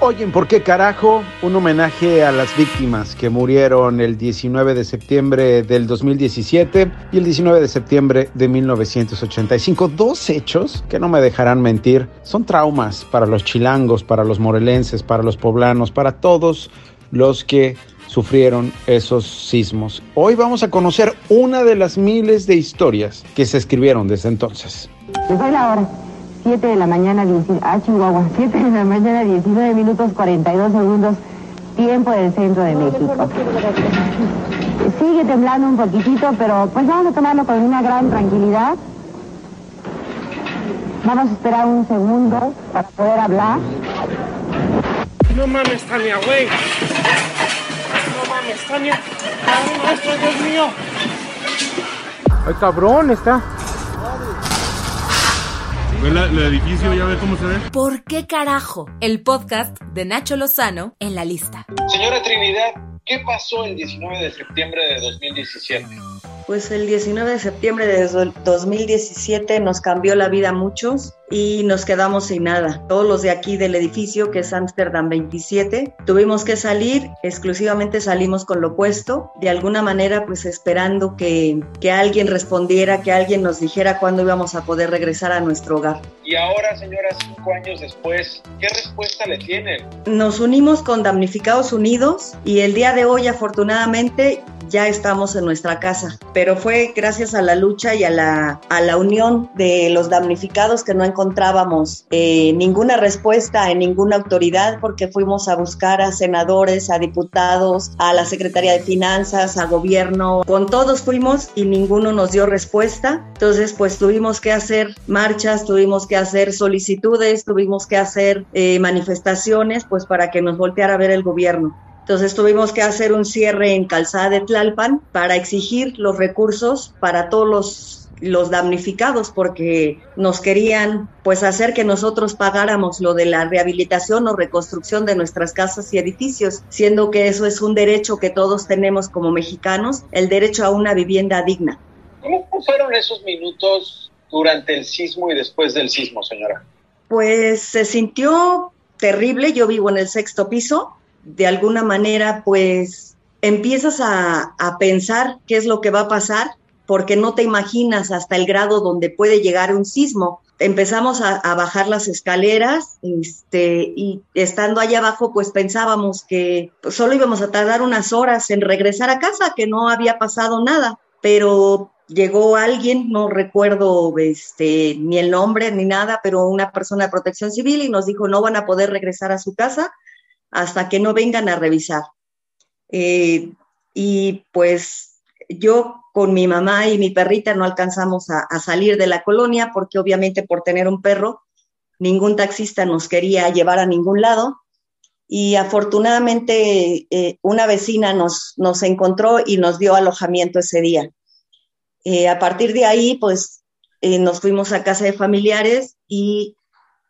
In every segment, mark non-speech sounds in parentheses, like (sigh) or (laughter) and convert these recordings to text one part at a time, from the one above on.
Oye, ¿por qué carajo? Un homenaje a las víctimas que murieron el 19 de septiembre del 2017 y el 19 de septiembre de 1985. Dos hechos que no me dejarán mentir. Son traumas para los chilangos, para los morelenses, para los poblanos, para todos los que sufrieron esos sismos. Hoy vamos a conocer una de las miles de historias que se escribieron desde entonces. la hora. 7 de la mañana, 7 ah, (laughs) de la mañana, 19 minutos 42 segundos, tiempo del centro de México. Sigue temblando un poquitito, pero pues vamos a tomarlo con una gran tranquilidad. Vamos a esperar un segundo para poder hablar. No mames, Tania, güey. No mames, Tania. Ay, maestro, Dios mío. Ay, cabrón, está. Ve el edificio, ya ve cómo se ve. ¿Por qué carajo? El podcast de Nacho Lozano en la lista. Señora Trinidad, ¿qué pasó el 19 de septiembre de 2017? Pues el 19 de septiembre de 2017 nos cambió la vida a muchos y nos quedamos sin nada. Todos los de aquí del edificio, que es Amsterdam 27, tuvimos que salir, exclusivamente salimos con lo puesto, de alguna manera pues esperando que, que alguien respondiera, que alguien nos dijera cuándo íbamos a poder regresar a nuestro hogar. Y ahora, señora, cinco años después, ¿qué respuesta le tienen? Nos unimos con Damnificados Unidos y el día de hoy afortunadamente ya estamos en nuestra casa, pero fue gracias a la lucha y a la, a la unión de los damnificados que no encontrábamos eh, ninguna respuesta en ninguna autoridad porque fuimos a buscar a senadores, a diputados, a la Secretaría de Finanzas, a gobierno, con todos fuimos y ninguno nos dio respuesta. Entonces, pues tuvimos que hacer marchas, tuvimos que hacer solicitudes, tuvimos que hacer eh, manifestaciones, pues para que nos volteara a ver el gobierno. Entonces tuvimos que hacer un cierre en Calzada de Tlalpan para exigir los recursos para todos los, los damnificados porque nos querían pues hacer que nosotros pagáramos lo de la rehabilitación o reconstrucción de nuestras casas y edificios, siendo que eso es un derecho que todos tenemos como mexicanos, el derecho a una vivienda digna. ¿Cómo fueron esos minutos durante el sismo y después del sismo, señora? Pues se sintió terrible, yo vivo en el sexto piso, de alguna manera, pues empiezas a, pensar qué es lo que va a pasar, porque no te imaginas hasta el grado donde puede llegar un sismo. Empezamos a, bajar las escaleras este, y estando allá abajo, pues pensábamos que solo íbamos a tardar unas horas en regresar a casa, que no había pasado nada, pero llegó alguien, no recuerdo este, ni el nombre ni nada, pero una persona de protección civil y nos dijo no van a poder regresar a su casa hasta que no vengan a revisar. Eh, y pues yo con mi mamá y mi perrita no alcanzamos a, salir de la colonia porque obviamente por tener un perro, ningún taxista nos quería llevar a ningún lado. Y afortunadamente eh, una vecina nos, nos encontró y nos dio alojamiento ese día. Eh, a partir de ahí, pues nos fuimos a casa de familiares y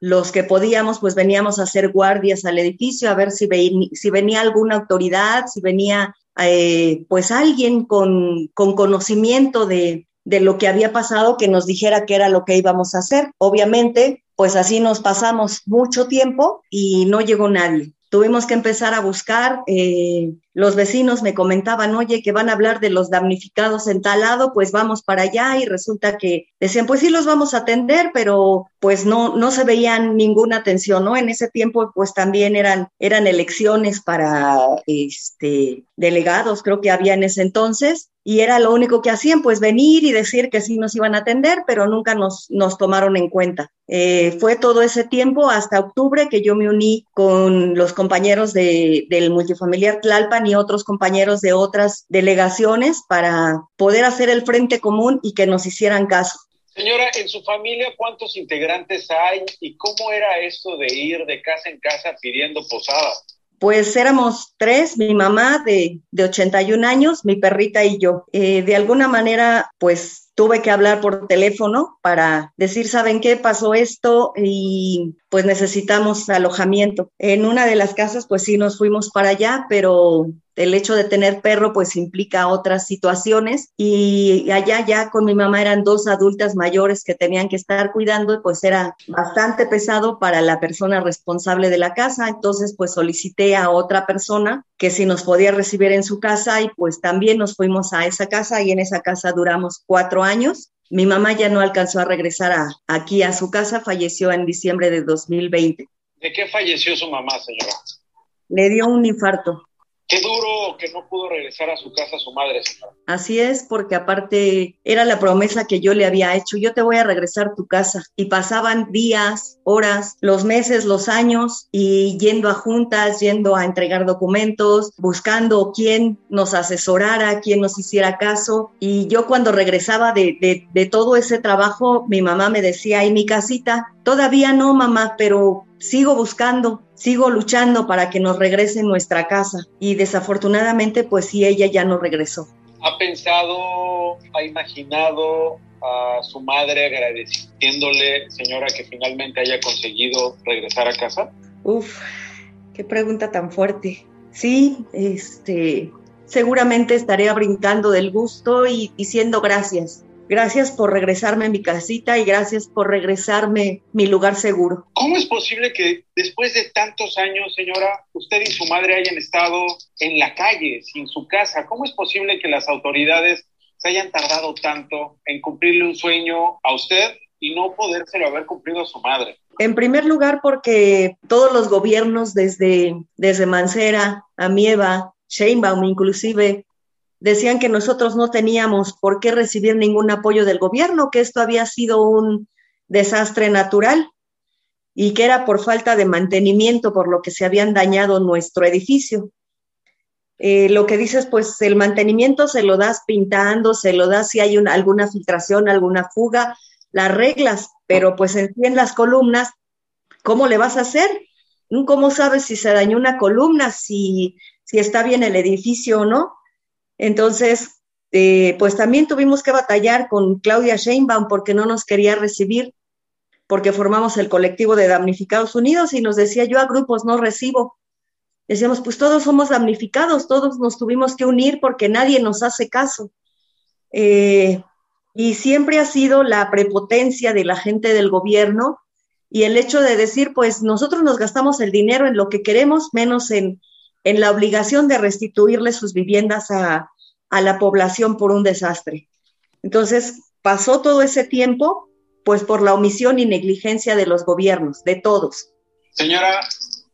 los que podíamos, pues veníamos a hacer guardias al edificio, a ver si, si venía alguna autoridad, si venía eh, pues alguien con, con conocimiento de, de lo que había pasado que nos dijera qué era lo que íbamos a hacer. Obviamente, pues así nos pasamos mucho tiempo y no llegó nadie. Tuvimos que empezar a buscar, eh, los vecinos me comentaban, oye, que van a hablar de los damnificados en tal lado, pues vamos para allá y resulta que decían, pues sí los vamos a atender, pero pues no, no se veían ninguna atención, ¿no? En ese tiempo pues también eran, eran elecciones para este, delegados, creo que había en ese entonces, y era lo único que hacían, pues venir y decir que sí nos iban a atender, pero nunca nos, nos tomaron en cuenta. Eh, fue todo ese tiempo hasta octubre que yo me uní con los compañeros de, del multifamiliar Tlalpan y otros compañeros de otras delegaciones para poder hacer el frente común y que nos hicieran caso. Señora, en su familia, ¿cuántos integrantes hay y cómo era esto de ir de casa en casa pidiendo posada? Pues éramos tres, mi mamá de, de 81 años, mi perrita y yo. Eh, de alguna manera, pues tuve que hablar por teléfono para decir, ¿saben qué? Pasó esto y pues necesitamos alojamiento. En una de las casas, pues sí, nos fuimos para allá, pero el hecho de tener perro pues implica otras situaciones y allá ya con mi mamá eran dos adultas mayores que tenían que estar cuidando y pues era bastante pesado para la persona responsable de la casa, entonces pues solicité a otra persona que si nos podía recibir en su casa y pues también nos fuimos a esa casa y en esa casa duramos cuatro años. Mi mamá ya no alcanzó a regresar a, aquí a su casa, falleció en diciembre de 2020. ¿De qué falleció su mamá, señora? Le dio un infarto. Qué duro que no pudo regresar a su casa su madre, señora. Así es, porque aparte era la promesa que yo le había hecho, yo te voy a regresar a tu casa. Y pasaban días, horas, los meses, los años, y yendo a juntas, yendo a entregar documentos, buscando quién nos asesorara, quién nos hiciera caso. Y yo cuando regresaba de, de, de todo ese trabajo, mi mamá me decía, ¿y mi casita? Todavía no, mamá, pero sigo buscando, sigo luchando para que nos regrese nuestra casa. Y desafortunadamente, pues sí, ella ya no regresó. ¿Ha pensado, ha imaginado a su madre agradeciéndole, señora, que finalmente haya conseguido regresar a casa? Uf, qué pregunta tan fuerte. Sí, este, seguramente estaría brincando del gusto y diciendo gracias. Gracias por regresarme a mi casita y gracias por regresarme mi lugar seguro. ¿Cómo es posible que después de tantos años, señora, usted y su madre hayan estado en la calle, sin su casa? ¿Cómo es posible que las autoridades se hayan tardado tanto en cumplirle un sueño a usted y no podérselo haber cumplido a su madre? En primer lugar, porque todos los gobiernos, desde, desde Mancera, Amieva, Sheinbaum inclusive, decían que nosotros no teníamos por qué recibir ningún apoyo del gobierno, que esto había sido un desastre natural y que era por falta de mantenimiento por lo que se habían dañado nuestro edificio. Eh, lo que dices, pues el mantenimiento se lo das pintando, se lo das si hay una, alguna filtración, alguna fuga, las reglas, pero pues en, en las columnas, ¿cómo le vas a hacer? ¿Cómo sabes si se dañó una columna, si, si está bien el edificio o no? Entonces, eh, pues también tuvimos que batallar con Claudia Sheinbaum porque no nos quería recibir, porque formamos el colectivo de damnificados unidos y nos decía yo a grupos no recibo. Decíamos, pues todos somos damnificados, todos nos tuvimos que unir porque nadie nos hace caso. Eh, y siempre ha sido la prepotencia de la gente del gobierno y el hecho de decir, pues nosotros nos gastamos el dinero en lo que queremos, menos en, en la obligación de restituirle sus viviendas a, a la población por un desastre. Entonces, pasó todo ese tiempo, pues por la omisión y negligencia de los gobiernos, de todos. Señora,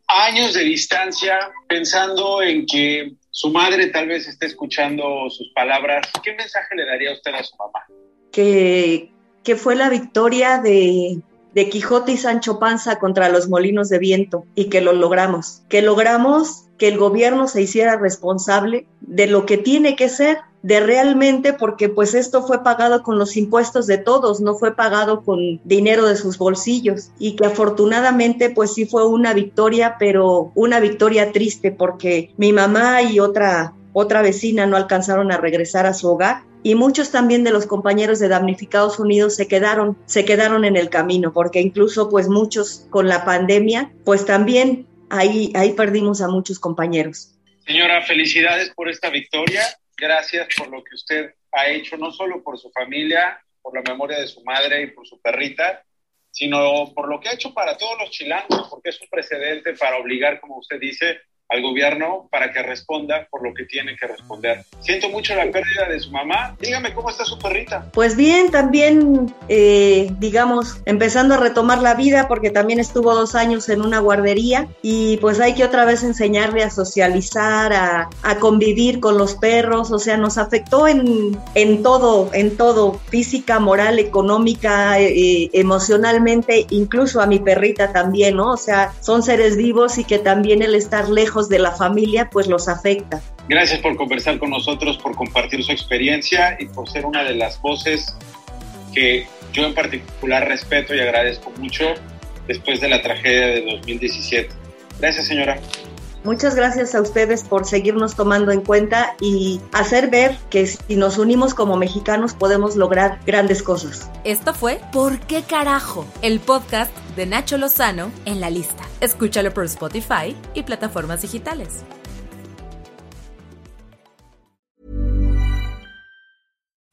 años de distancia, pensando en que su madre tal vez esté escuchando sus palabras, ¿qué mensaje le daría usted a su mamá? Que, que fue la victoria de, de Quijote y Sancho Panza contra los molinos de viento y que lo logramos, que logramos que el gobierno se hiciera responsable de lo que tiene que ser, de realmente, porque pues esto fue pagado con los impuestos de todos, no fue pagado con dinero de sus bolsillos. Y que afortunadamente pues sí fue una victoria, pero una victoria triste porque mi mamá y otra otra vecina no alcanzaron a regresar a su hogar y muchos también de los compañeros de Damnificados Unidos se quedaron, se quedaron en el camino, porque incluso pues muchos con la pandemia, pues también ahí, ahí perdimos a muchos compañeros. Señora, felicidades por esta victoria. Gracias por lo que usted ha hecho, no solo por su familia, por la memoria de su madre y por su perrita, sino por lo que ha hecho para todos los chilangos, porque es un precedente para obligar, como usted dice, al gobierno para que responda por lo que tiene que responder. Siento mucho la pérdida de su mamá. Dígame cómo está su perrita. Pues bien, también, eh, digamos, empezando a retomar la vida porque también estuvo dos años en una guardería y pues hay que otra vez enseñarle a socializar, a, a convivir con los perros, o sea, nos afectó en, en todo, en todo, física, moral, económica, eh, emocionalmente, incluso a mi perrita también, ¿no? O sea, son seres vivos y que también el estar lejos de la familia, pues los afecta. Gracias por conversar con nosotros, por compartir su experiencia y por ser una de las voces que yo en particular respeto y agradezco mucho después de la tragedia de 2017. Gracias, señora. Muchas gracias a ustedes por seguirnos tomando en cuenta y hacer ver que si nos unimos como mexicanos podemos lograr grandes cosas. Esto fue ¿Por qué carajo? El podcast de Nacho Lozano en la lista. Escúchalo por Spotify y plataformas digitales.